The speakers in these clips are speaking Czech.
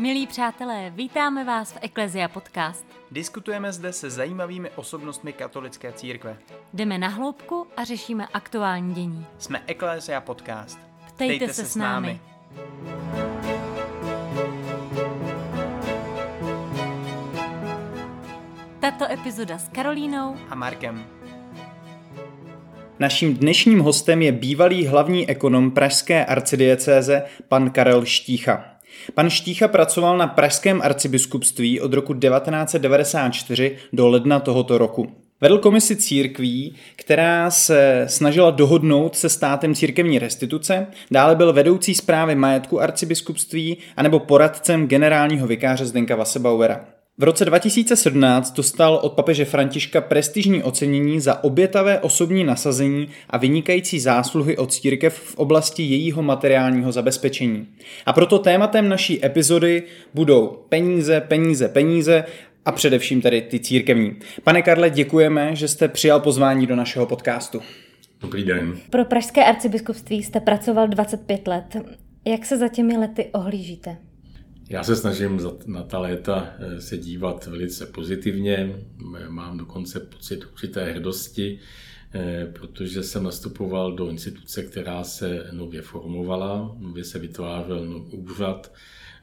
Milí přátelé, vítáme vás v Eklezia Podcast. Diskutujeme zde se zajímavými osobnostmi katolické církve. Jdeme na hloubku a řešíme aktuální dění. Jsme Eklezia Podcast. Ptejte, Ptejte se, se s námi. Tato epizoda s Karolínou a Markem. Naším dnešním hostem je bývalý hlavní ekonom pražské arcidiecéze pan Karel Štícha. Pan Štícha pracoval na pražském arcibiskupství od roku 1994 do ledna tohoto roku. Vedl komisi církví, která se snažila dohodnout se státem církevní restituce, dále byl vedoucí zprávy majetku arcibiskupství anebo poradcem generálního vikáře Zdenka Vasebauera. V roce 2017 dostal od papeže Františka prestižní ocenění za obětavé osobní nasazení a vynikající zásluhy od církev v oblasti jejího materiálního zabezpečení. A proto tématem naší epizody budou peníze, peníze, peníze a především tedy ty církevní. Pane Karle, děkujeme, že jste přijal pozvání do našeho podcastu. Dobrý den. Pro Pražské arcibiskupství jste pracoval 25 let. Jak se za těmi lety ohlížíte? Já se snažím na ta léta eh, se dívat velice pozitivně. Mám dokonce pocit určité hrdosti, eh, protože jsem nastupoval do instituce, která se nově formovala, nově se vytvářel nový úřad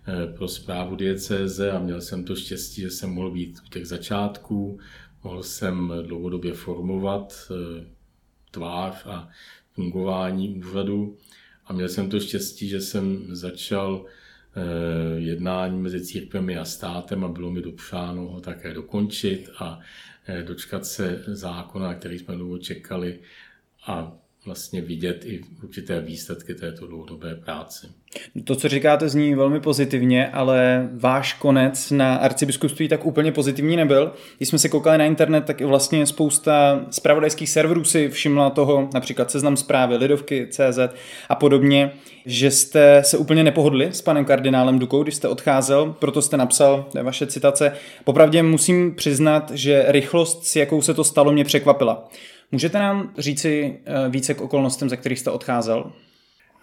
eh, pro zprávu diecéze a měl jsem to štěstí, že jsem mohl být u těch začátků, mohl jsem dlouhodobě formovat tvář a fungování úřadu. A měl jsem to štěstí, že jsem začal jednání mezi církvemi a státem a bylo mi dopřáno ho také dokončit a eh, dočkat se zákona, který jsme dlouho čekali a vlastně vidět i určité výsledky této dlouhodobé práce. To, co říkáte, zní velmi pozitivně, ale váš konec na arcibiskupství tak úplně pozitivní nebyl. Když jsme se koukali na internet, tak i vlastně spousta zpravodajských serverů si všimla toho, například seznam zprávy, Lidovky, CZ a podobně, že jste se úplně nepohodli s panem kardinálem Dukou, když jste odcházel, proto jste napsal vaše citace. Popravdě musím přiznat, že rychlost, s jakou se to stalo, mě překvapila. Můžete nám říci eh, více k okolnostem, ze kterých jste odcházel?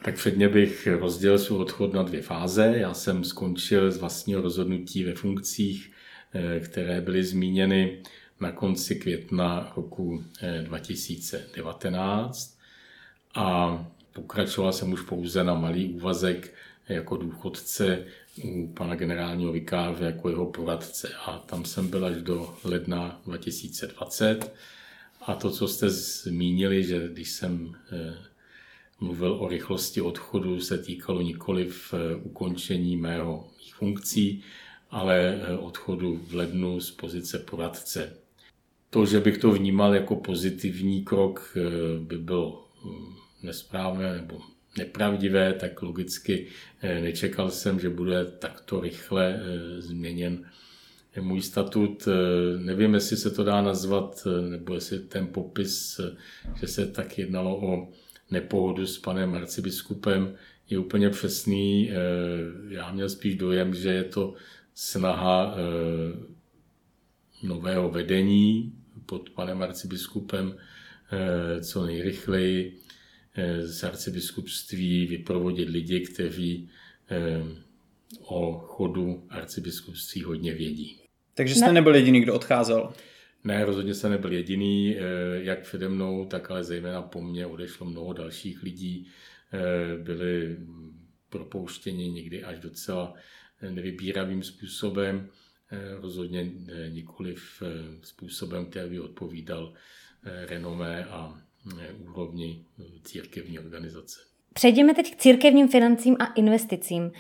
Tak předně bych rozdělil svůj odchod na dvě fáze. Já jsem skončil z vlastního rozhodnutí ve funkcích, eh, které byly zmíněny na konci května roku 2019 eh, a pokračoval jsem už pouze na malý úvazek jako důchodce u pana generálního vikáře jako jeho poradce a tam jsem byl až do ledna 2020 a to, co jste zmínili, že když jsem eh, mluvil o rychlosti odchodu, se týkalo nikoli v eh, ukončení mého mých funkcí, ale eh, odchodu v lednu z pozice poradce. To, že bych to vnímal jako pozitivní krok, by bylo hm, nesprávné nebo nepravdivé, tak logicky nečekal jsem, že bude takto rychle změněn můj statut, eh, nevím, jestli se to dá nazvat, eh, nebo jestli ten popis, eh, že se tak jednalo o nepohodu s panem arcibiskupem, je úplně přesný. Já měl spíš dojem, že je to snaha nového vedení pod panem arcibiskupem co nejrychleji z arcibiskupství vyprovodit lidi, kteří o chodu arcibiskupství hodně vědí. Takže jste ne. nebyl jediný, kdo odcházel? Ne, rozhodně jsem nebyl jediný, eh, jak přede mnou, tak ale zejména po mně odešlo mnoho dalších lidí. Eh, byli propouštěni někdy až docela nevybíravým způsobem, eh, rozhodně nikoli v způsobem, který by odpovídal renomé a úrovni církevní organizace. Přejdeme teď k církevním financím a investicím.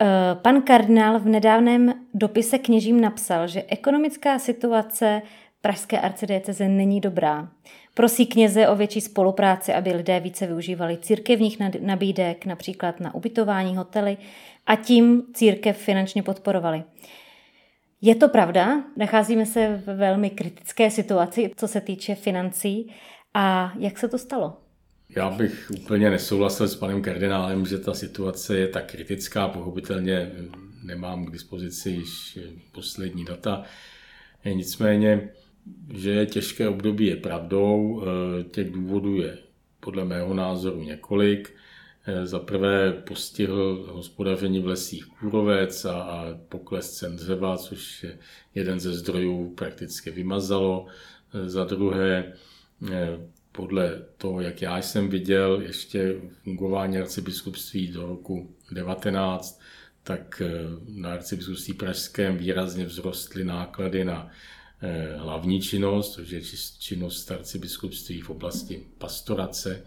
Eh, pan kardinál v nedávném dopise kněžím napsal, že ekonomická situace pražské arcidieceze není dobrá. Prosí kněze o větší spolupráci, aby lidé více využívali církevních nabídek, například na ubytování, hotely, a tím církev finančně podporovali. Je to pravda? Nacházíme se v velmi kritické situaci, co se týče financí. A jak se to stalo? Já bych úplně nesouhlasil s panem kardinálem, že ta situace je tak kritická. Pochopitelně nemám k dispozici již poslední data. Nicméně, že je těžké období je pravdou. Těch důvodů je podle mého názoru několik. za prvé postihl hospodaření v lesích kůrovec a, a pokles cen dřeva, což je jeden ze zdrojů prakticky vymazalo. Za druhé, podle toho, jak já jsem viděl ještě fungování arcibiskupství do roku 19, tak na arcibiskupství pražském výrazně vzrostly náklady na Eh, hlavní činnost, což je činnost arcibiskupství v oblasti pastorace.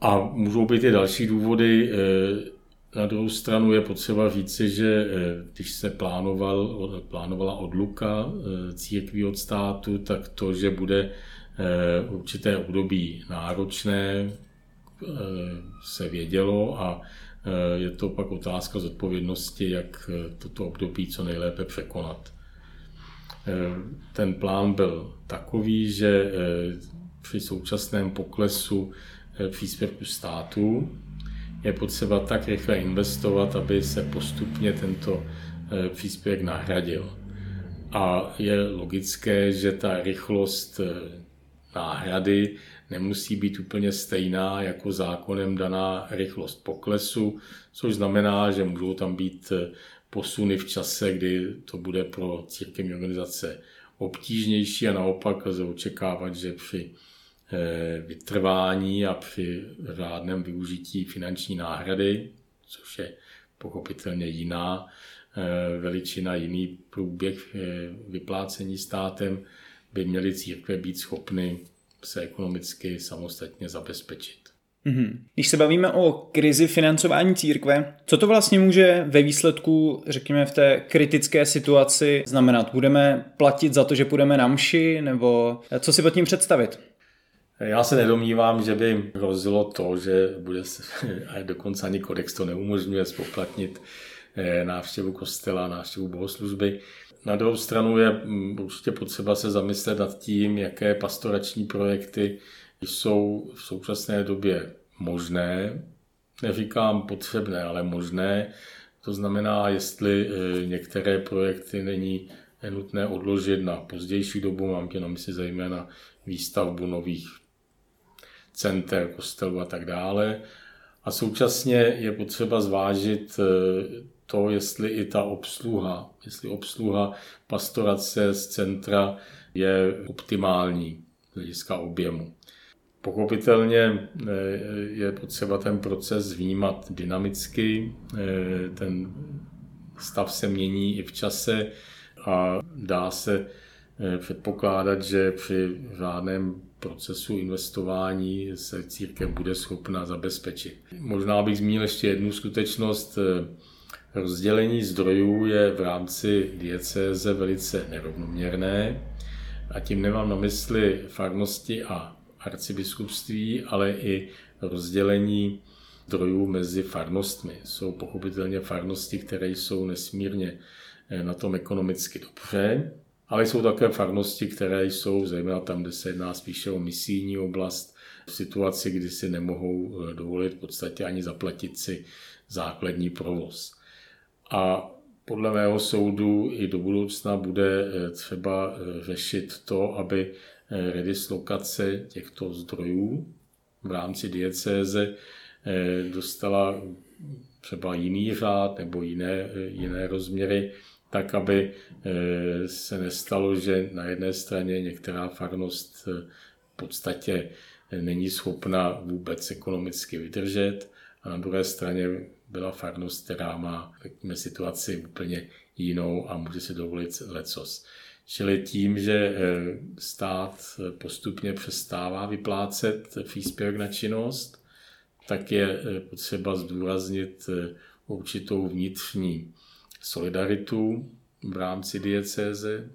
A můžou být i další důvody. Eh, na druhou stranu je potřeba říci, že eh, když se plánoval, plánovala odluka církví od státu, tak to, že bude určité období náročné, se vědělo a je to pak otázka zodpovědnosti, jak toto období co nejlépe překonat. Eh, ten plán byl takový, že eh, při současném poklesu eh, příspěvku státu je potřeba tak rychle investovat, aby se postupně tento příspěvek nahradil. A je logické, že ta rychlost náhrady nemusí být úplně stejná jako zákonem daná rychlost poklesu, což znamená, že můžou tam být posuny v čase, kdy to bude pro církevní organizace obtížnější a naopak lze očekávat, že při eh, vytrvání a při řádném využití finanční náhrady, což je pochopitelně jiná eh, veličina, jiný průběh eh, vyplácení státem, by měly církve být schopny se ekonomicky samostatně zabezpečit. Mm-hmm. Když se bavíme o krizi financování církve, co to vlastně může ve výsledku, řekněme, v té kritické situaci znamenat? Budeme platit za to, že půjdeme na mši, nebo co si pod tím představit? Já se nedomnívám, že by hrozilo to, že bude se, a dokonce ani kodex to neumožňuje spoplatnit eh, návštěvu kostela, návštěvu bohoslužby. Na druhou stranu je mm, určitě potřeba se zamyslet nad tím, jaké pastorační projekty jsou v současné době možné, neříkám potřebné, ale možné. To znamená, jestli e, některé projekty není nutné odložit na pozdější dobu, mám tě na mysli zejména výstavbu nových center, kostelů a tak dále. A současně je potřeba zvážit e, to, jestli i ta obsluha, jestli obsluha pastorace z centra je optimální z hlediska objemu. Pochopitelně eh, je potřeba ten proces vnímat dynamicky, eh, ten stav se mění i v čase a dá se eh, předpokládat, že při řádném procesu investování se církev bude schopna zabezpečit. Možná bych zmínil ještě jednu skutečnost. Rozdělení zdrojů je v rámci diecéze velice nerovnoměrné a tím nemám na mysli farnosti a arcibiskupství, ale i rozdělení zdrojů mezi farnostmi. Jsou pochopitelně farnosti, které jsou nesmírně eh, na tom ekonomicky dobře, ale jsou také farnosti, které jsou, zejména tam, kde se jedná spíše o misijní oblast, v situaci, kdy si nemohou eh, dovolit v podstatě ani zaplatit si základní provoz. A podle mého soudu i do budoucna bude eh, třeba řešit to, aby Eh, redislokace těchto zdrojů v rámci diecéze eh, dostala třeba jiný řád nebo jiné, eh, jiné rozměry, tak aby se nestalo, že na jedné straně některá farnost v podstatě není schopna vůbec ekonomicky vydržet a na druhé straně byla farnost, která má, řekněme, situaci úplně jinou a může si dovolit lecos. Čili tím, že eh, stát postupně přestává vyplácet příspěvek na činnost, tak je eh, potřeba zdůraznit eh, určitou vnitřní solidaritu v rámci diecéze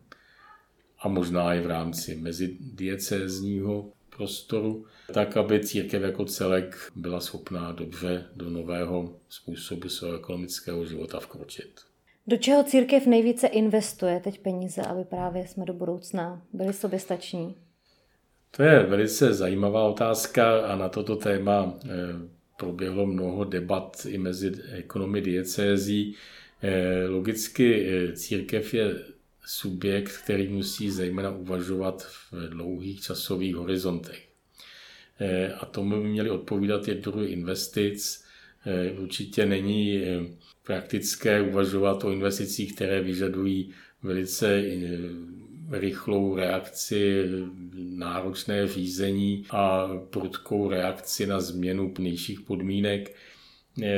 a možná i v rámci mezidiecézního prostoru, tak aby církev jako celek byla schopná dobře do nového způsobu svého ekonomického života vkročit. Do čeho církev nejvíce investuje teď peníze, aby právě jsme do budoucna byli soběstační? To je velice zajímavá otázka a na toto téma eh, proběhlo mnoho debat i mezi ekonomy diecézí. Eh, logicky eh, církev je subjekt, který musí zejména uvažovat v dlouhých časových horizontech. a tomu by měly odpovídat i druhy investic. Určitě není praktické uvažovat o investicích, které vyžadují velice rychlou reakci, náročné řízení a prudkou reakci na změnu vnějších podmínek.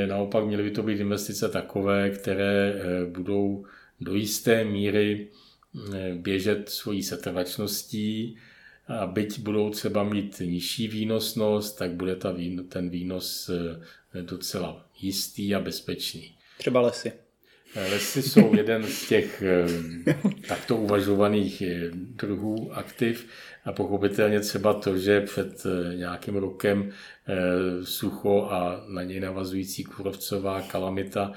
Naopak měly by to být investice takové, které budou do jisté míry běžet svojí setrvačností a byť budou třeba mít nižší výnosnost, tak bude ta ten výnos eh, docela jistý a bezpečný. Třeba lesy. Eh, lesy jsou jeden z těch eh, takto uvažovaných druhů aktiv a pochopitelně třeba to, že před nějakým rokem sucho a na něj navazující kůrovcová kalamita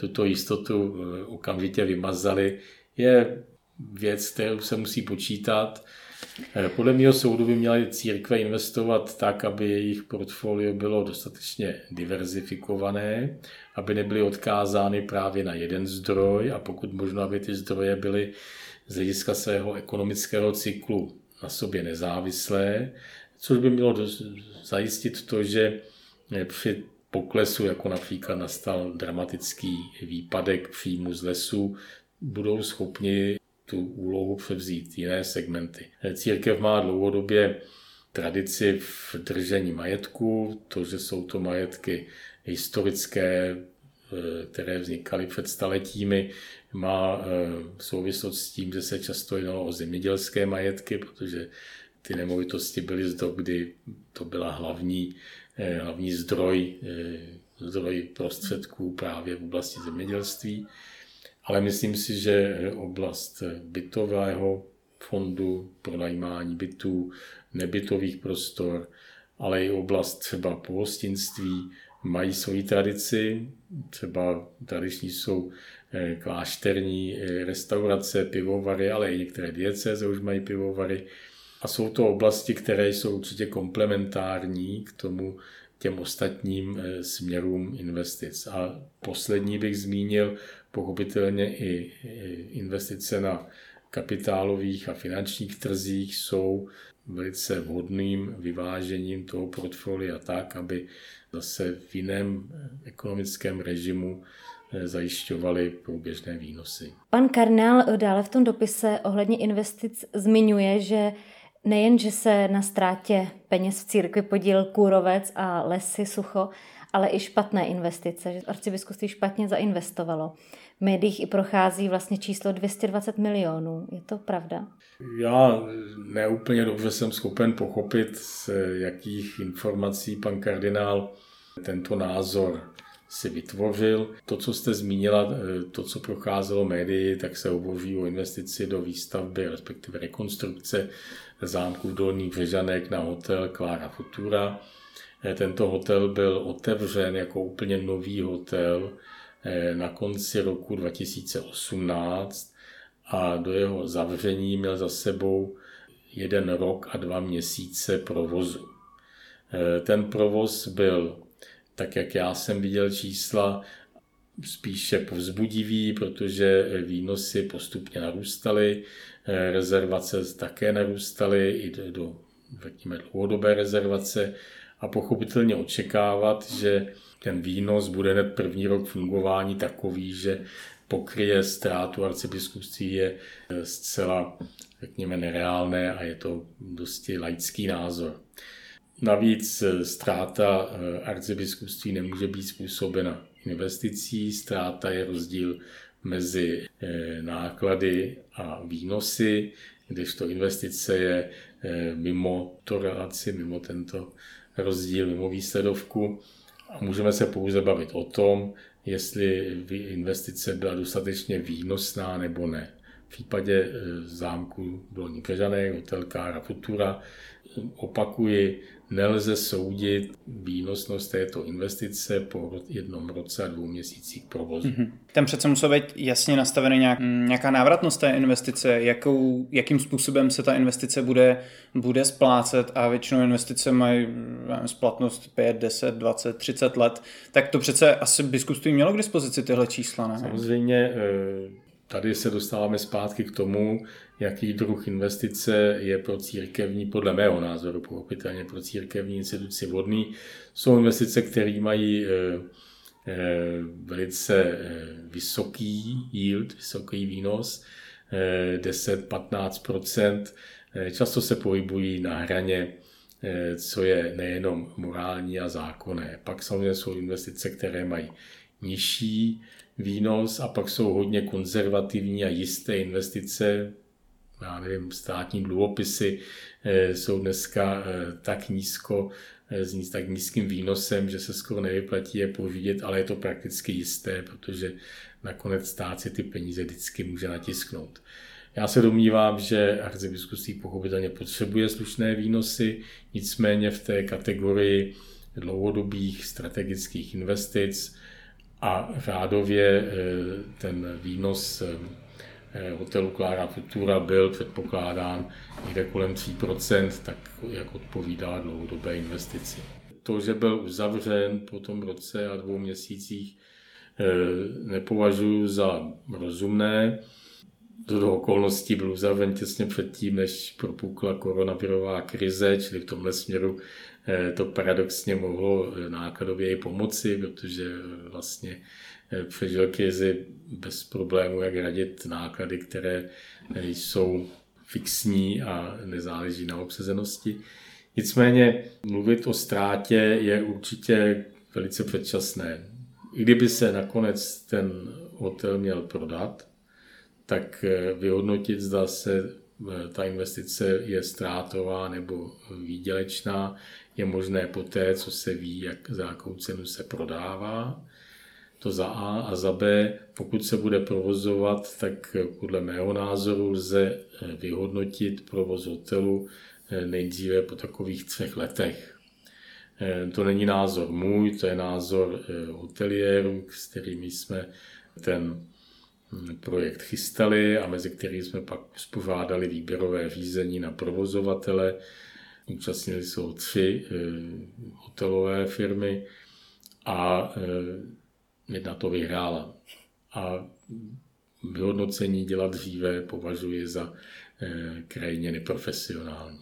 tuto jistotu okamžitě vymazali, je věc, kterou se musí počítat. Eh, podle mého soudu by měly církve investovat tak, aby jejich portfolio bylo dostatečně diverzifikované, aby nebyly odkázány právě na jeden zdroj a pokud možno, aby ty zdroje byly z hlediska svého ekonomického cyklu na sobě nezávislé, což by mělo zajistit to, že eh, při poklesu, jako například nastal dramatický výpadek příjmu z lesu, budou schopni tu úlohu převzít jiné segmenty. Církev má dlouhodobě tradici v držení majetku, to, že jsou to majetky historické, eh, které vznikaly před staletími, má eh, souvislost s tím, že se často jednalo o zemědělské majetky, protože ty nemovitosti byly z dob, kdy to byla hlavní, eh, hlavní zdroj, zdroj prostředků právě v oblasti zemědělství. Ale myslím si, že oblast bytového fondu, pronajímání bytů, nebytových prostor, ale i oblast třeba pohostinství mají svoji tradici. Třeba tradiční jsou eh, klášterní eh, restaurace, pivovary, ale i některé diecéze už mají pivovary. A jsou to oblasti, které jsou určitě komplementární k tomu těm ostatním eh, směrům investic. A poslední bych zmínil pochopitelně i investice na kapitálových a finančních trzích jsou velice vhodným vyvážením toho portfolia tak, aby zase v jiném ekonomickém režimu eh, zajišťovali průběžné výnosy. Pan Karnál dále v tom dopise ohledně investic zmiňuje, že nejen, že se na ztrátě peněz v církvi podíl kůrovec a lesy, sucho, ale i špatné investice, že arcibiskupství špatně zainvestovalo. V médiích i prochází vlastně číslo 220 milionů. Je to pravda? Já neúplně dobře jsem schopen pochopit, z jakých informací pan kardinál tento názor si vytvořil. To, co jste zmínila, to, co procházelo médii, tak se hovoří o investici do výstavby, respektive rekonstrukce zámku Dolních Břežanek na hotel Clara Futura. Tento hotel byl otevřen jako úplně nový hotel eh, na konci roku 2018 a do jeho zavření měl za sebou jeden rok a dva měsíce provozu. Eh, ten provoz byl, tak jak já jsem viděl čísla, spíše povzbudivý, protože výnosy postupně narůstaly, eh, rezervace také narůstaly i do, řekněme, dlouhodobé rezervace a pochopitelně očekávat, že ten výnos bude hned první rok fungování takový, že pokryje ztrátu arcibiskupství je eh, zcela, řekněme, nereálné a je to dosti laický názor. Navíc eh, ztráta arcibiskupství nemůže být způsobena investicí, ztráta je rozdíl mezi náklady a výnosy, kdežto investice je mimo to relaci, mimo tento rozdíl mimo výsledovku a můžeme se pouze bavit o tom, jestli investice byla dostatečně výnosná nebo ne. V případě e, zámku Dolní Břežanek, hotel Kára Futura, opakuji, nelze soudit výnosnost této investice po jednom roce a dvou měsících provozu. Mm-hmm. Tam přece musí být jasně nastavený nějak, nějaká návratnost té investice, jakou, jakým způsobem se ta investice bude, bude splácet a většinou investice mají nevím, splatnost 5, 10, 20, 30 let, tak to přece asi biskupství mělo k dispozici tyhle čísla, ne? Samozřejmě eh, tady se dostáváme zpátky k tomu, jaký druh investice je pro církevní, podle mého názoru pochopitelně pro církevní instituci vhodný. Jsou investice, které mají velice vysoký yield, vysoký výnos, 10-15% Často se pohybují na hraně Eh, co je nejenom morální a zákonné. Pak samozřejmě jsou investice, které mají nižší výnos a pak jsou hodně konzervativní a jisté investice, já nevím, státní dluhopisy eh, jsou dneska eh, tak nízko, s tak nízkým výnosem, že se skoro nevyplatí je pořídit, ale je to prakticky jisté, protože nakonec stát si ty peníze vždycky může natisknout. Já se domnívám, že arcibiskupství pochopitelně potřebuje slušné výnosy, nicméně v té kategorii dlouhodobých strategických investic a řádově eh, ten výnos eh, hotelu Clara Futura byl předpokládán někde kolem 3%, tak jak odpovídá dlouhodobé investici. To, že byl uzavřen po tom roce a dvou měsících, eh, nepovažuji za rozumné do okolností byl uzavřen těsně předtím, než propukla koronavirová krize, čili v tomhle směru eh, to paradoxně mohlo eh, nákladově i pomoci, protože eh, vlastně přežil krizi bez problému, jak radit náklady, které jsou fixní a nezáleží na obsazenosti. Nicméně mluvit o ztrátě je určitě velice předčasné. I kdyby se nakonec ten hotel měl prodat, tak eh, vyhodnotit, zda se eh, ta investice je ztrátová nebo výdělečná, je možné poté, co se ví, jak, za jakou cenu se prodává. To za A a za B, pokud se bude provozovat, tak eh, podle mého názoru lze vyhodnotit provoz hotelu nejdříve po takových třech letech. To není názor můj, to je názor hoteliérů, s kterými jsme ten projekt chystali a mezi kterými jsme pak uspořádali výběrové řízení na provozovatele. Účastnili jsou tři eh, hotelové firmy a eh, jedna to vyhrála. A vyhodnocení dělat dříve považuji za eh, krajně neprofesionální.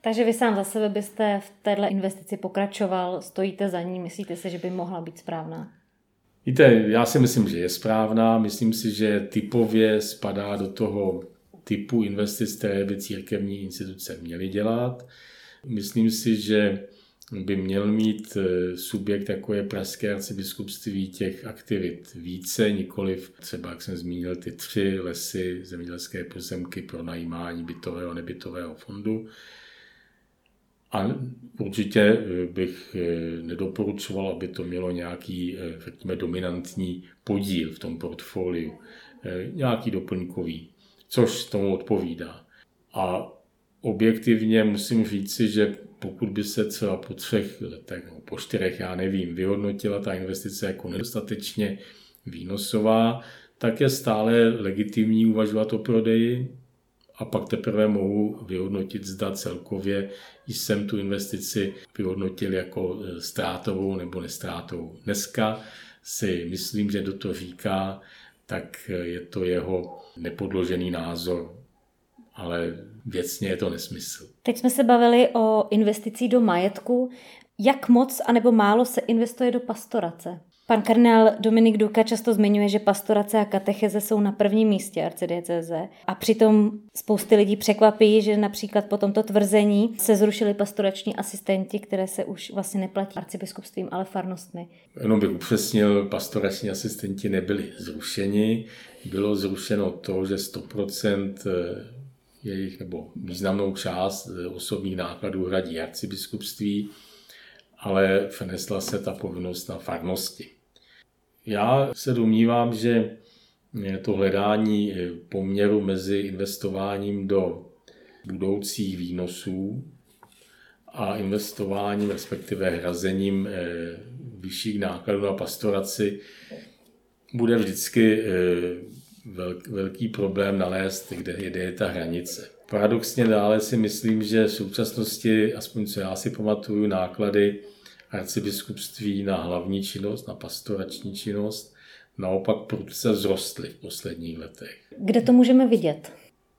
Takže vy sám za sebe byste v této investici pokračoval, stojíte za ní, myslíte si, že by mohla být správná? Víte, já si myslím, že je správná. Myslím si, že typově spadá do toho typu investic, které by církevní instituce měly dělat. Myslím si, že by měl mít eh, subjekt, jako je Pražské arcibiskupství, těch aktivit více, nikoliv třeba, jak jsem zmínil, ty tři lesy, zemědělské pozemky pro najímání bytového nebytového fondu. A určitě eh, bych eh, nedoporučoval, aby to mělo nějaký, řekněme, dominantní podíl v tom portfoliu. Nějaký doplňkový, což tomu odpovídá. A objektivně musím říci, že pokud by se třeba po třech letech nebo po čtyřech, já nevím, vyhodnotila ta investice jako nedostatečně výnosová, tak je stále legitimní uvažovat o prodeji, a pak teprve mohu vyhodnotit, zda celkově jsem tu investici vyhodnotil jako e, ztrátovou nebo nestrátovou. Dneska si myslím, že do to říká, tak e, je to jeho nepodložený názor, ale věcně je to nesmysl. Teď jsme se bavili o investicí do majetku. Jak moc anebo málo se investuje do pastorace? Pan kardinál Dominik Duka často zmiňuje, že pastorace a katecheze jsou na prvním místě arcidieceze a přitom spousty lidí překvapí, že například po tomto tvrzení se zrušili pastorační asistenti, které se už vlastně neplatí arcibiskupstvím, ale farnostmi. Jenom bych upřesnil, pastorační asistenti nebyli zrušeni. Bylo zrušeno to, že 100% eh, jejich nebo významnou část eh, osobních nákladů hradí arcibiskupství, ale přenesla se ta povinnost na farnosti. Já se domnívám, že to hledání poměru mezi investováním do budoucích výnosů a investováním, respektive hrazením eh, vyšších nákladů na pastoraci bude vždycky eh, velký problém nalézt, kde je ta hranice. Paradoxně dále si myslím, že v současnosti, aspoň co já si pamatuju, náklady arcibiskupství na hlavní činnost, na pastorační činnost, naopak prudce vzrostly v posledních letech. Kde to můžeme vidět?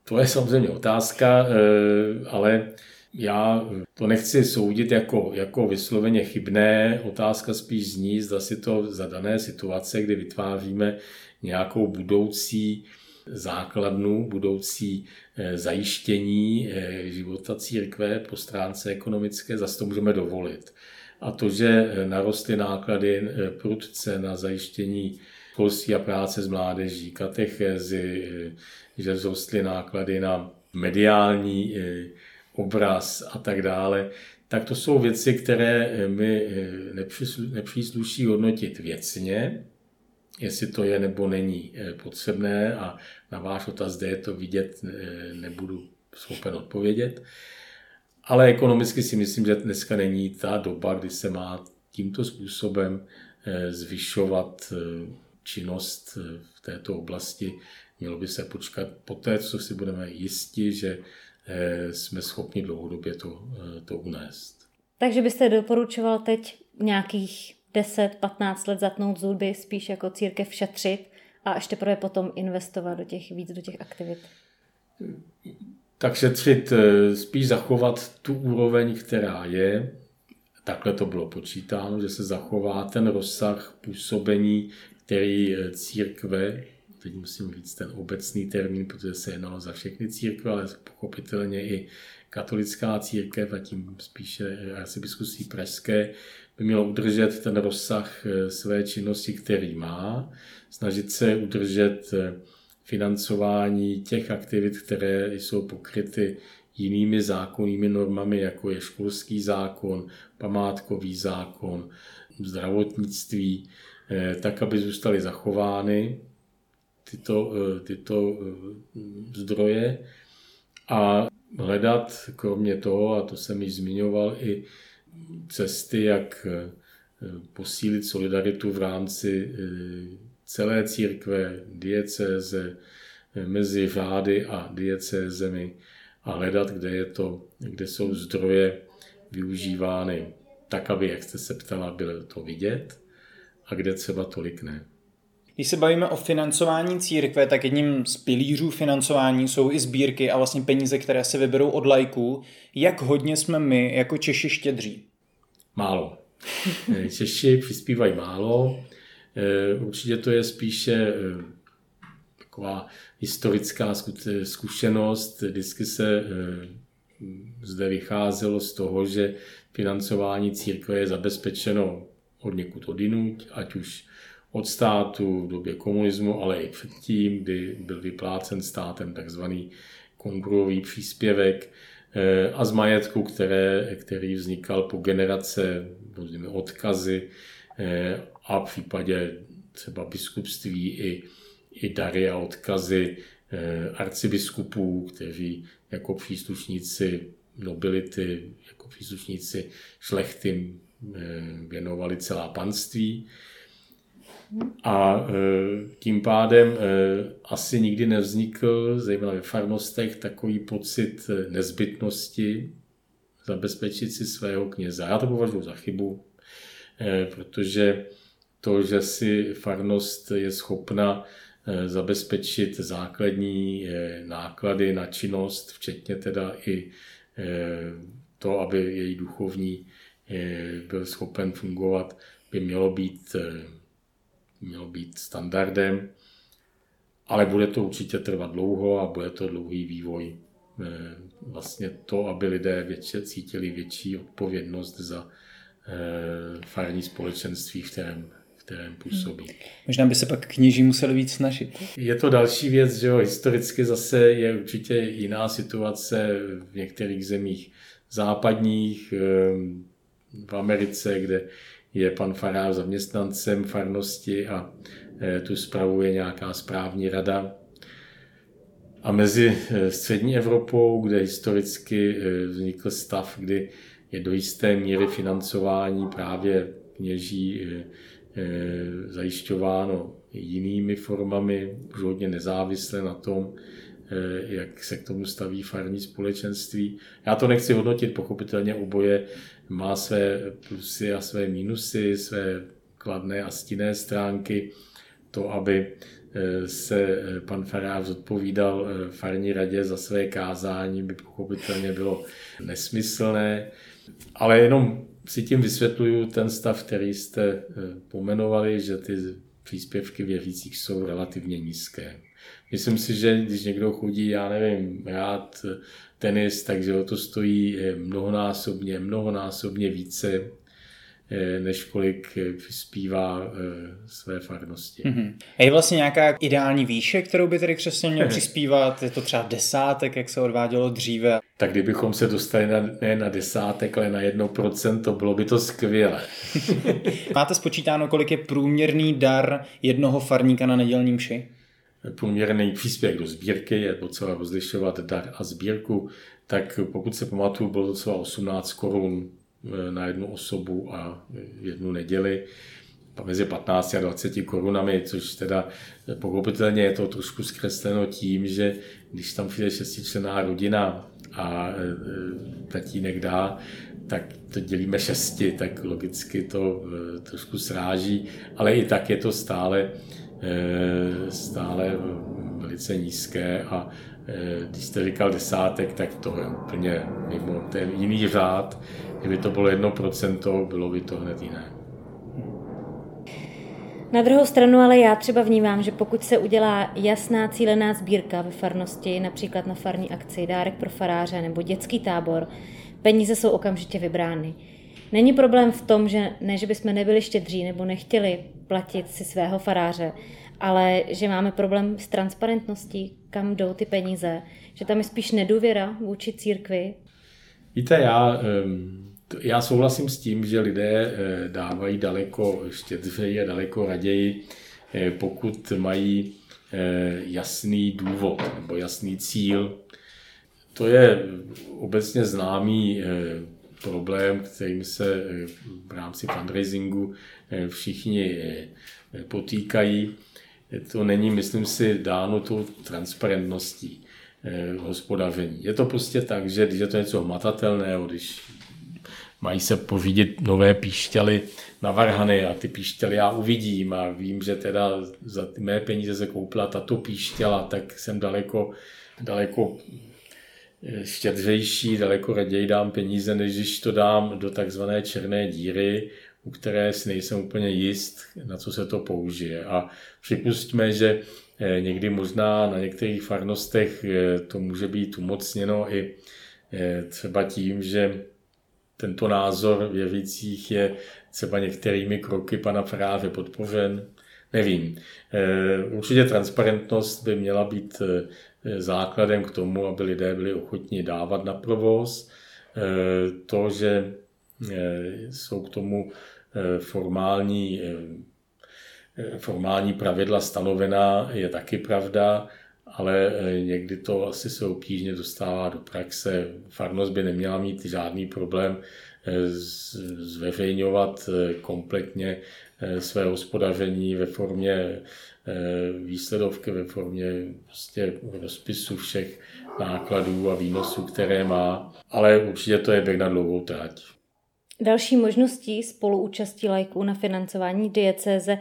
To je samozřejmě otázka, ale já to nechci soudit jako, jako vysloveně chybné. Otázka spíš zní, zda si to za dané situace, kdy vytváříme nějakou budoucí základnu, budoucí eh, zajištění eh, života církve po stránce ekonomické, zase to můžeme dovolit. A to, že eh, narostly náklady prudce na zajištění školství a práce s mládeží, katechézy, že vzrostly náklady na mediální obraz a tak dále, tak to jsou věci, které mi nepřísluší hodnotit věcně, jestli to je nebo není eh, potřebné a na váš otaz, zde je to vidět, eh, nebudu schopen odpovědět. Ale ekonomicky si myslím, že dneska není ta doba, kdy se má tímto způsobem eh, zvyšovat činnost v této oblasti. Mělo by se počkat po té, co si budeme jisti, že jsme schopni dlouhodobě to, to unést. Takže byste doporučoval teď nějakých 10-15 let zatnout zuby, spíš jako církev šetřit a až teprve potom investovat do těch, víc do těch aktivit? Tak šetřit, eh, spíš zachovat tu úroveň, která je. Takhle to bylo počítáno, že se zachová ten rozsah působení, který eh, církve, teď musím říct ten obecný termín, protože se jednalo za všechny církve, ale pochopitelně i katolická církev a tím spíše arcibiskupství pražské, by mělo udržet ten rozsah eh, své činnosti, který má, snažit se udržet eh, financování těch aktivit, které jsou pokryty jinými zákonnými normami, jako je školský zákon, památkový zákon, zdravotnictví, eh, tak, aby zůstaly zachovány tyto, tyto zdroje. A hledat kromě toho, a to jsem již zmiňoval, i cesty, jak eh, posílit solidaritu v rámci eh, celé církve, diecéze, eh, mezi řády a diecézemi a hledat, kde, je to, kde jsou zdroje využívány tak, aby, jak jste se ptala, bylo to vidět a kde třeba tolik ne. Když se bavíme o financování církve, tak jedním z pilířů financování jsou i sbírky a vlastně peníze, které se vyberou od lajků. Jak hodně jsme my jako Češi štědří? Málo. Češi přispívají málo. Eh, určitě to je spíše eh, taková historická zkušenost. Vždycky se eh, zde vycházelo z toho, že financování církve je zabezpečeno od někud odinut, ať už od státu v době komunismu, ale i předtím, kdy byl vyplácen státem takzvaný kongruový příspěvek eh, a z majetku, které, který vznikal po generace, různými odkazy eh, a v případě třeba biskupství i, i dary a odkazy eh, arcibiskupů, kteří jako příslušníci nobility, jako příslušníci šlechty věnovali celá panství. A e, tím pádem e, asi nikdy nevznikl, zejména ve farnostech, takový pocit e, nezbytnosti zabezpečit si svého kněze. Já to považuji za chybu, protože to, že si farnost je schopna zabezpečit základní náklady na činnost, včetně teda i to, aby její duchovní byl schopen fungovat, by mělo být mělo být standardem, ale bude to určitě trvat dlouho a bude to dlouhý vývoj. Eh, vlastně to, aby lidé větši, cítili větší odpovědnost za eh, farní společenství, v kterém, v kterém působí. Možná by se pak kněží museli víc snažit. Je to další věc, že jo, historicky zase je určitě jiná situace v některých zemích západních, eh, v Americe, kde je pan farář zaměstnancem farnosti a e, tu spravuje nějaká správní rada. A mezi e, střední Evropou, kde historicky e, vznikl stav, kdy je do jisté míry financování právě kněží zajišťováno jinými formami, už hodně nezávisle na tom, jak se k tomu staví farní společenství. Já to nechci hodnotit, pochopitelně oboje má své plusy a své mínusy, své kladné a stinné stránky. To, aby se pan farář odpovídal farní radě za své kázání, by pochopitelně bylo nesmyslné, ale jenom si tím vysvětluju ten stav, který jste pomenovali, že ty příspěvky věřících jsou relativně nízké. Myslím si, že když někdo chodí, já nevím, rád tenis, takže ho to stojí mnohonásobně, mnohonásobně více, eh, než kolik eh, přispívá eh, své farnosti. Mm-hmm. Je vlastně nějaká ideální výše, kterou by tedy křesťan měl přispívat? Je to třeba desátek, jak se odvádělo dříve? Tak kdybychom se dostali na, ne na desátek, ale na jedno procento, bylo by to skvělé. Máte spočítáno, kolik je průměrný dar jednoho farníka na nedělní mši? Průměrný příspěvek do sbírky, je potřeba rozlišovat dar a sbírku, tak pokud se pamatuju, bylo docela 18 korun eh, na jednu osobu a jednu neděli. Mezi 15 a 20 korunami, což teda eh, pochopitelně je to trošku zkresleno tím, že když tam přijde šestičlená rodina a eh, tatínek dá, tak to dělíme šesti, tak logicky to trošku sráží, ale i tak je to stále stále velice nízké a eh, když jste říkal desátek, tak to je úplně mimo ten jiný řád. Kdyby to bylo jedno procento, bylo by to hned jiné. Na druhou stranu ale já třeba vnímám, že pokud se udělá jasná cílená sbírka ve farnosti, například na farní akci, dárek pro faráře nebo dětský tábor, peníze jsou okamžitě vybrány. Není problém v tom, že ne, že bychom nebyli štědří nebo nechtěli platit si svého faráře, ale že máme problém s transparentností, kam jdou ty peníze, že tam je spíš nedůvěra vůči církvi. Víte, já, já souhlasím s tím, že lidé eh, dávají daleko štědřeji a daleko raději, eh, pokud mají eh, jasný důvod nebo jasný cíl. To je obecně známý problém, kterým se v rámci fundraisingu všichni potýkají to není, myslím si, dáno tou transparentností eh, hospodaření. Je to prostě tak, že když je to něco hmatatelného, když mají se pořídit nové píšťaly na varhany a ty píšťaly já uvidím a vím, že teda za mé peníze se koupila tato píšťala, tak jsem daleko, daleko eh, štědřejší, daleko raději dám peníze, než když to dám do takzvané černé díry, u které si nejsem úplně jist, na co se to použije. A připustíme, že eh, někdy možná na některých farnostech eh, to může být umocněno i eh, třeba tím, že tento názor věřících je třeba některými kroky pana faráře podpořen. Nevím. Určitě transparentnost by měla být základem k tomu, aby lidé byli ochotni dávat na provoz. To, že jsou k tomu Eh, formální, eh, formální pravidla stanovená, je taky pravda, ale eh, někdy to asi se obtížně dostává do praxe. Farnost by neměla mít žádný problém zveřejňovat kompletně své hospodaření ve formě výsledovky, ve formě prostě rozpisu všech nákladů a výnosů, které má, ale určitě to je běh na dlouhou trať. Další možností spoluúčastí lajků na financování diecéze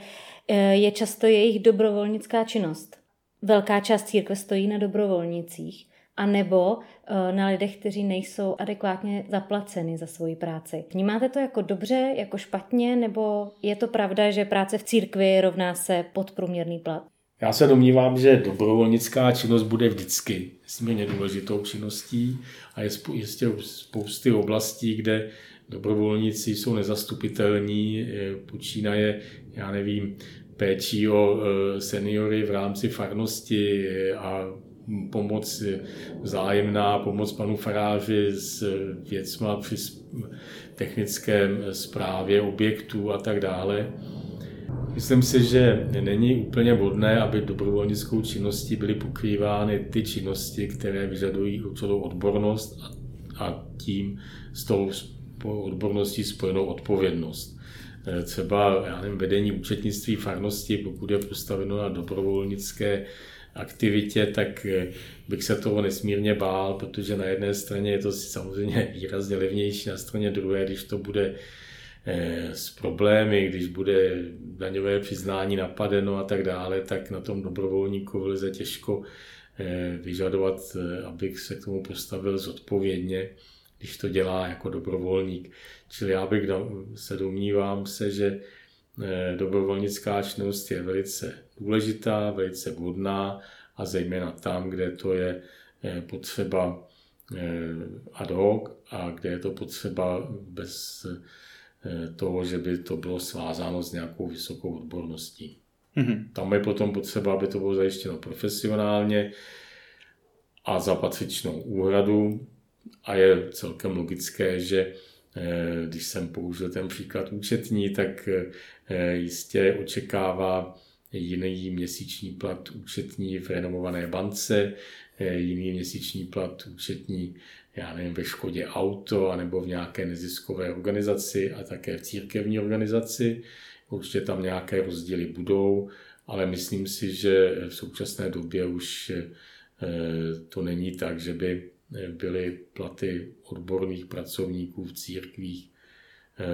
eh, je často jejich dobrovolnická činnost. Velká část církve stojí na dobrovolnicích a nebo eh, na lidech, kteří nejsou adekvátně zaplaceni za svoji práci. Vnímáte to jako dobře, jako špatně, nebo je to pravda, že práce v církvi rovná se podprůměrný plat? Já se domnívám, že dobrovolnická činnost bude vždycky nesmírně důležitou činností a je jistě spousty oblastí, kde dobrovolníci jsou nezastupitelní, počínaje, já nevím, péčí o e, seniory v rámci farnosti a pomoc vzájemná, pomoc panu faráři s věcma při technické správě objektů a tak dále. Myslím si, že není úplně vhodné, aby dobrovolnickou činností byly pokrývány ty činnosti, které vyžadují určitou odbornost a tím s tou odborností spojenou odpovědnost. Eh, třeba já nevím, vedení účetnictví farnosti, pokud je postaveno na dobrovolnické aktivitě, tak eh, bych se toho nesmírně bál, protože na jedné straně je to samozřejmě výrazně levnější, na straně druhé, když to bude s problémy, když bude daňové přiznání napadeno a tak dále, tak na tom dobrovolníkovi lze těžko vyžadovat, abych se k tomu postavil zodpovědně, když to dělá jako dobrovolník. Čili já bych se domnívám se, že dobrovolnická činnost je velice důležitá, velice vhodná a zejména tam, kde to je potřeba ad hoc a kde je to potřeba bez toho, že by to bylo svázáno s nějakou vysokou odborností. Mm-hmm. Tam je potom potřeba, aby to bylo zajištěno profesionálně a za patřičnou úhradu. A je celkem logické, že když jsem použil ten příklad účetní, tak jistě očekává jiný měsíční plat účetní v renomované bance, jiný měsíční plat účetní, já nevím, ve Škodě Auto, anebo v nějaké neziskové organizaci a také v církevní organizaci. Určitě tam nějaké rozdíly budou, ale myslím si, že v současné době už eh, to není tak, že by byly platy odborných pracovníků v církvích eh,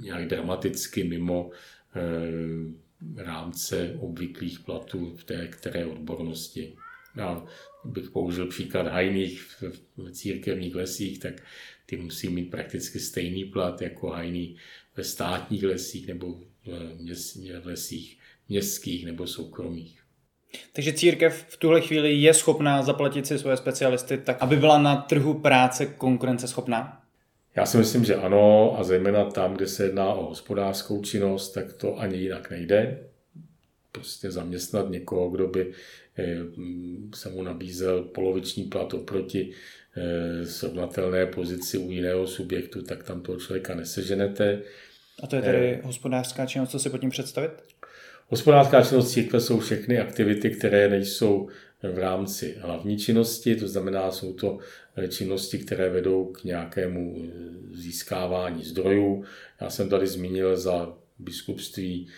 nějak dramaticky mimo eh, rámce obvyklých platů v té které odbornosti. Já bych použil příklad hajných v církevních lesích, tak ty musí mít prakticky stejný plat jako hajný ve státních lesích nebo v lesích městských nebo soukromých. Takže církev v tuhle chvíli je schopná zaplatit si svoje specialisty tak, aby byla na trhu práce konkurenceschopná? Já si myslím, že ano a zejména tam, kde se jedná o hospodářskou činnost, tak to ani jinak nejde. Prostě zaměstnat někoho, kdo by eh, se mu nabízel poloviční plat oproti eh, srovnatelné pozici u jiného subjektu, tak tam toho člověka neseženete. A to je tedy eh, hospodářská činnost, co si pod tím představit? Hospodářská činnost církve jsou všechny aktivity, které nejsou v rámci hlavní činnosti, to znamená, jsou to eh, činnosti, které vedou k nějakému eh, získávání zdrojů. Já jsem tady zmínil za biskupství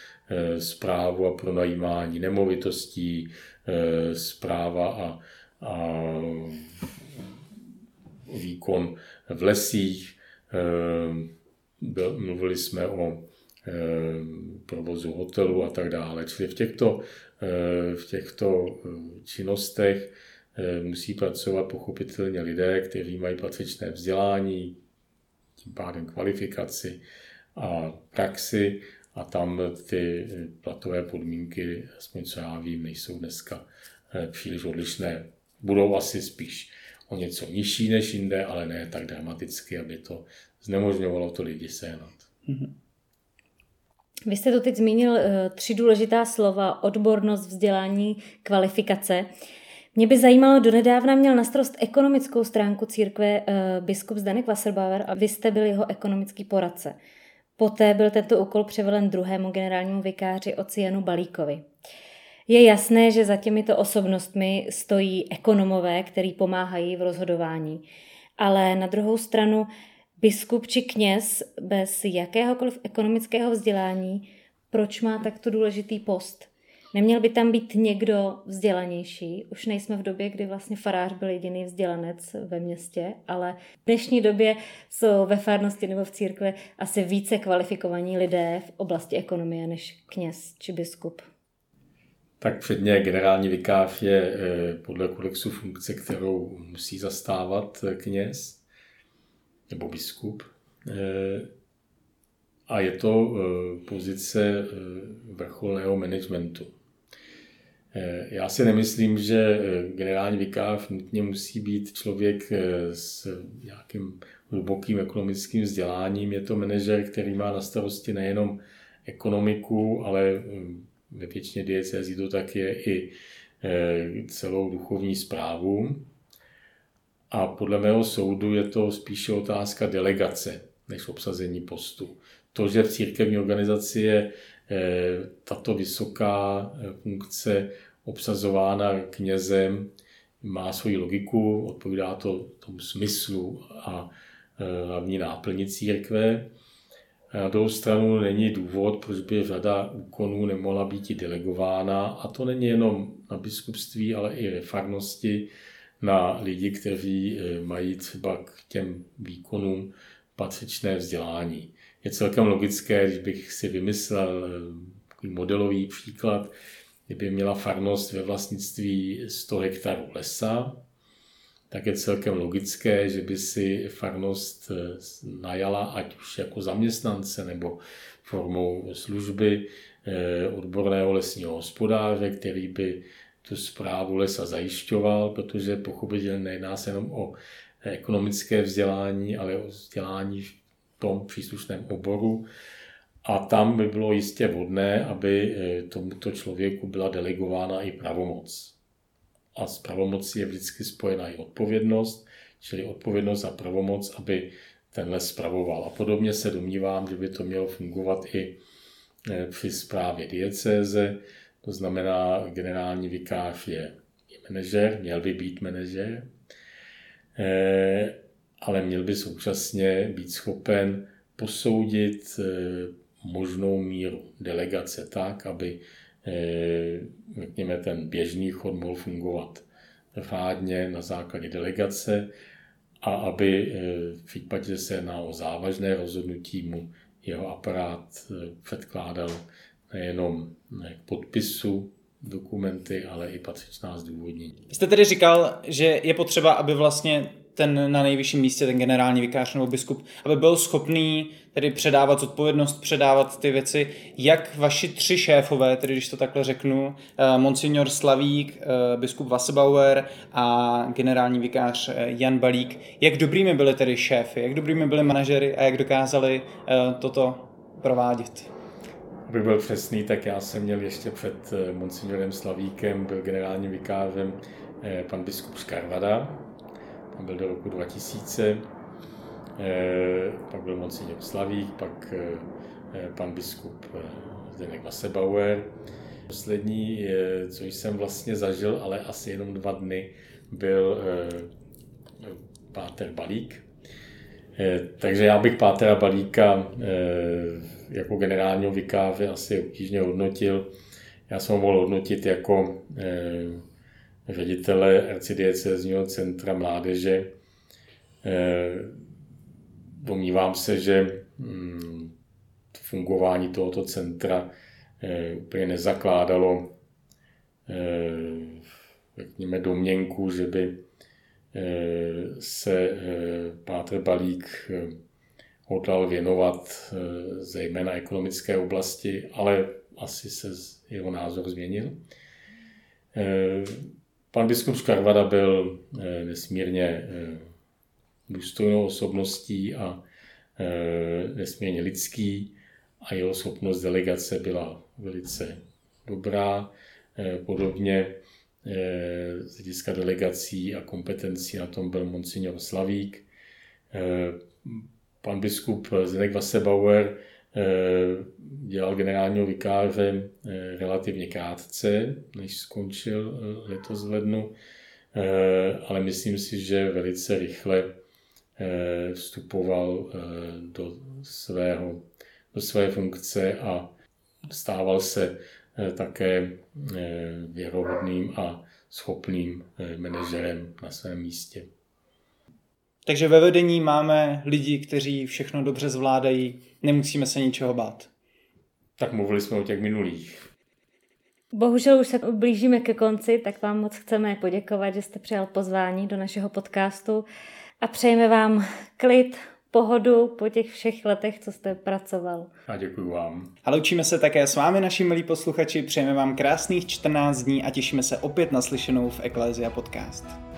zprávu a pronajímání nemovitostí, zpráva a, a výkon v lesích. Mluvili jsme o provozu hotelu a tak dále. Čili v těchto, v těchto činnostech musí pracovat pochopitelně lidé, kteří mají patřičné vzdělání, tím pádem kvalifikaci a praxi a tam ty platové podmínky, aspoň co já vím, nejsou dneska příliš odlišné. Budou asi spíš o něco nižší než jinde, ale ne tak dramaticky, aby to znemožňovalo to lidi sehnat. Mm-hmm. Vy jste to teď zmínil eh, tři důležitá slova, odbornost, vzdělání, kvalifikace. Mě by zajímalo, donedávna měl na starost ekonomickou stránku církve eh, biskup Zdenek Wasserbauer a vy jste byl jeho ekonomický poradce. Poté byl tento úkol převelen druhému generálnímu vikáři Ocianu Balíkovi. Je jasné, že za těmito osobnostmi stojí ekonomové, který pomáhají v rozhodování. Ale na druhou stranu biskup či kněz bez jakéhokoliv ekonomického vzdělání, proč má takto důležitý post? Neměl by tam být někdo vzdělanější? Už nejsme v době, kdy vlastně farář byl jediný vzdělanec ve městě, ale v dnešní době jsou ve farnosti nebo v církvi asi více kvalifikovaní lidé v oblasti ekonomie než kněz či biskup. Tak předně generální vikář je eh, podle kodexu funkce, kterou musí zastávat eh, kněz nebo biskup. Eh, a je to eh, pozice eh, vrcholného managementu. Já si nemyslím, že generální vikář nutně musí být člověk s nějakým hlubokým ekonomickým vzděláním. Je to manažer, který má na starosti nejenom ekonomiku, ale ve většině diecezí to tak je i celou duchovní zprávu. A podle mého soudu je to spíše otázka delegace než obsazení postu. To, že v církevní organizaci je eh, tato vysoká eh, funkce obsazována knězem, má svoji logiku, odpovídá to tomu smyslu a eh, hlavní náplni církve. Na druhou stranu není důvod, proč by řada úkonů nemohla být i delegována, a to není jenom na biskupství, ale i ve farnosti, na lidi, kteří eh, mají třeba k těm výkonům patřičné vzdělání. Je celkem logické, když bych si vymyslel takový modelový příklad, kdyby měla farnost ve vlastnictví 100 hektarů lesa, tak je celkem logické, že by si farnost eh, najala, ať už jako zaměstnance nebo formou služby eh, odborného lesního hospodáře, který by tu zprávu lesa zajišťoval, protože pochopitelně nejedná se jenom o ekonomické vzdělání, ale o vzdělání v tom příslušném oboru. A tam by bylo jistě vhodné, aby eh, tomuto člověku byla delegována i pravomoc. A s pravomocí je vždycky spojena i odpovědnost, čili odpovědnost a pravomoc, aby ten les spravoval. A podobně se domnívám, že by to mělo fungovat i eh, při zprávě diecéze, to znamená, generální vikář je, manažer, měl by být manažer, eh, ale měl by současně být schopen posoudit možnou míru delegace tak, aby eh, řekněme, ten běžný chod mohl fungovat řádně na základě delegace a aby eh, v případě, že se na o závažné rozhodnutí mu jeho aparát eh, předkládal nejenom k podpisu dokumenty, ale i patřičná zdůvodnění. Jste tedy říkal, že je potřeba, aby vlastně ten na nejvyšším místě, ten generální vikář nebo biskup, aby byl schopný tedy předávat zodpovědnost, předávat ty věci, jak vaši tři šéfové, tedy když to takhle řeknu, eh, monsignor Slavík, eh, biskup Vassebauer a generální vikář eh, Jan Balík, jak dobrými byli tedy šéfy, jak dobrými byli manažery a jak dokázali toto provádět? Aby byl přesný, tak já jsem měl ještě před monsignorem Slavíkem, byl generálním vikářem pan biskup Skarvada, tam byl do roku 2000, eh, pak byl monsignor Slavík, pak eh, pan biskup eh, Zdeněk Vasebauer. Poslední, co jsem vlastně zažil, ale asi jenom dva dny, byl Páter Balík. Takže já bych Pátera Balíka jako generálního vikáře asi obtížně hodnotil. Já jsem ho mohl hodnotit jako ředitele arcidiecezního centra mládeže. Eh, domnívám se, že mm, fungování tohoto centra eh, úplně nezakládalo eh, řekněme, domněnku, že by se Pátr Balík hodlal věnovat zejména ekonomické oblasti, ale asi se jeho názor změnil. Pan biskup Skarvada byl eh, nesmírně eh, důstojnou osobností a eh, nesmírně lidský a jeho schopnost delegace byla velice dobrá. Podobně z hlediska delegací a kompetencí na tom byl monsignor Slavík. Pan biskup Zdeněk Vassebauer Eh, dělal generálního vikáře eh, relativně krátce, než skončil eh, letos v lednu, ale myslím si, že velice rychle vstupoval do, svého, do své funkce a stával se také věrohodným a schopným manažerem na svém místě. Takže ve vedení máme lidi, kteří všechno dobře zvládají, nemusíme se ničeho bát. Tak mluvili jsme o těch minulých. Bohužel už se blížíme ke konci, tak vám moc chceme poděkovat, že jste přijal pozvání do našeho podcastu a přejeme vám klid, pohodu po těch všech letech, co jste pracoval. A děkuji vám. A loučíme se také s vámi, naši milí posluchači, přejeme vám krásných 14 dní a těšíme se opět naslyšenou v Eklézia podcast.